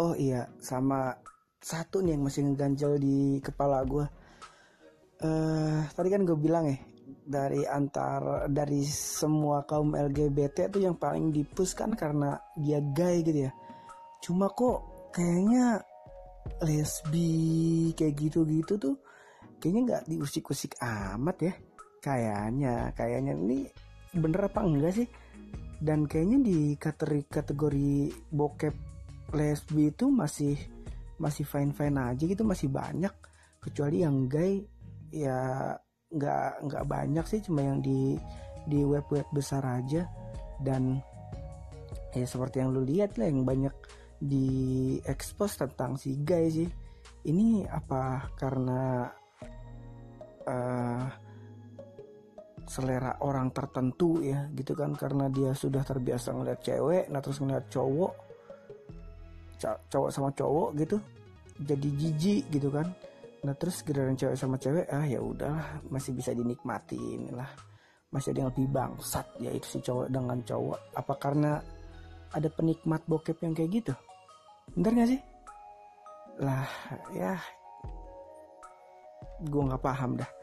oh iya sama satu nih yang masih ngeganjel di kepala gue eh tadi kan gue bilang ya dari antar dari semua kaum LGBT tuh yang paling dipus kan karena dia gay gitu ya. Cuma kok kayaknya lesbi kayak gitu-gitu tuh kayaknya nggak diusik-usik amat ya. Kayaknya kayaknya ini bener apa enggak sih? Dan kayaknya di kategori kategori bokep lesbi itu masih masih fine fine aja gitu masih banyak. Kecuali yang gay ya nggak nggak banyak sih cuma yang di di web web besar aja. Dan ya seperti yang lu lihat lah yang banyak di expose tentang si gay sih. Ini apa karena uh, selera orang tertentu ya gitu kan? Karena dia sudah terbiasa ngeliat cewek nah terus ngeliat cowok cowok sama cowok gitu jadi jijik gitu kan. Nah terus giliran cewek sama cewek ah ya udahlah masih bisa dinikmatin lah masih ada yang lebih bangsat yaitu si cowok dengan cowok. Apa karena ada penikmat bokep yang kayak gitu? Bener gak sih? Lah ya gue nggak paham dah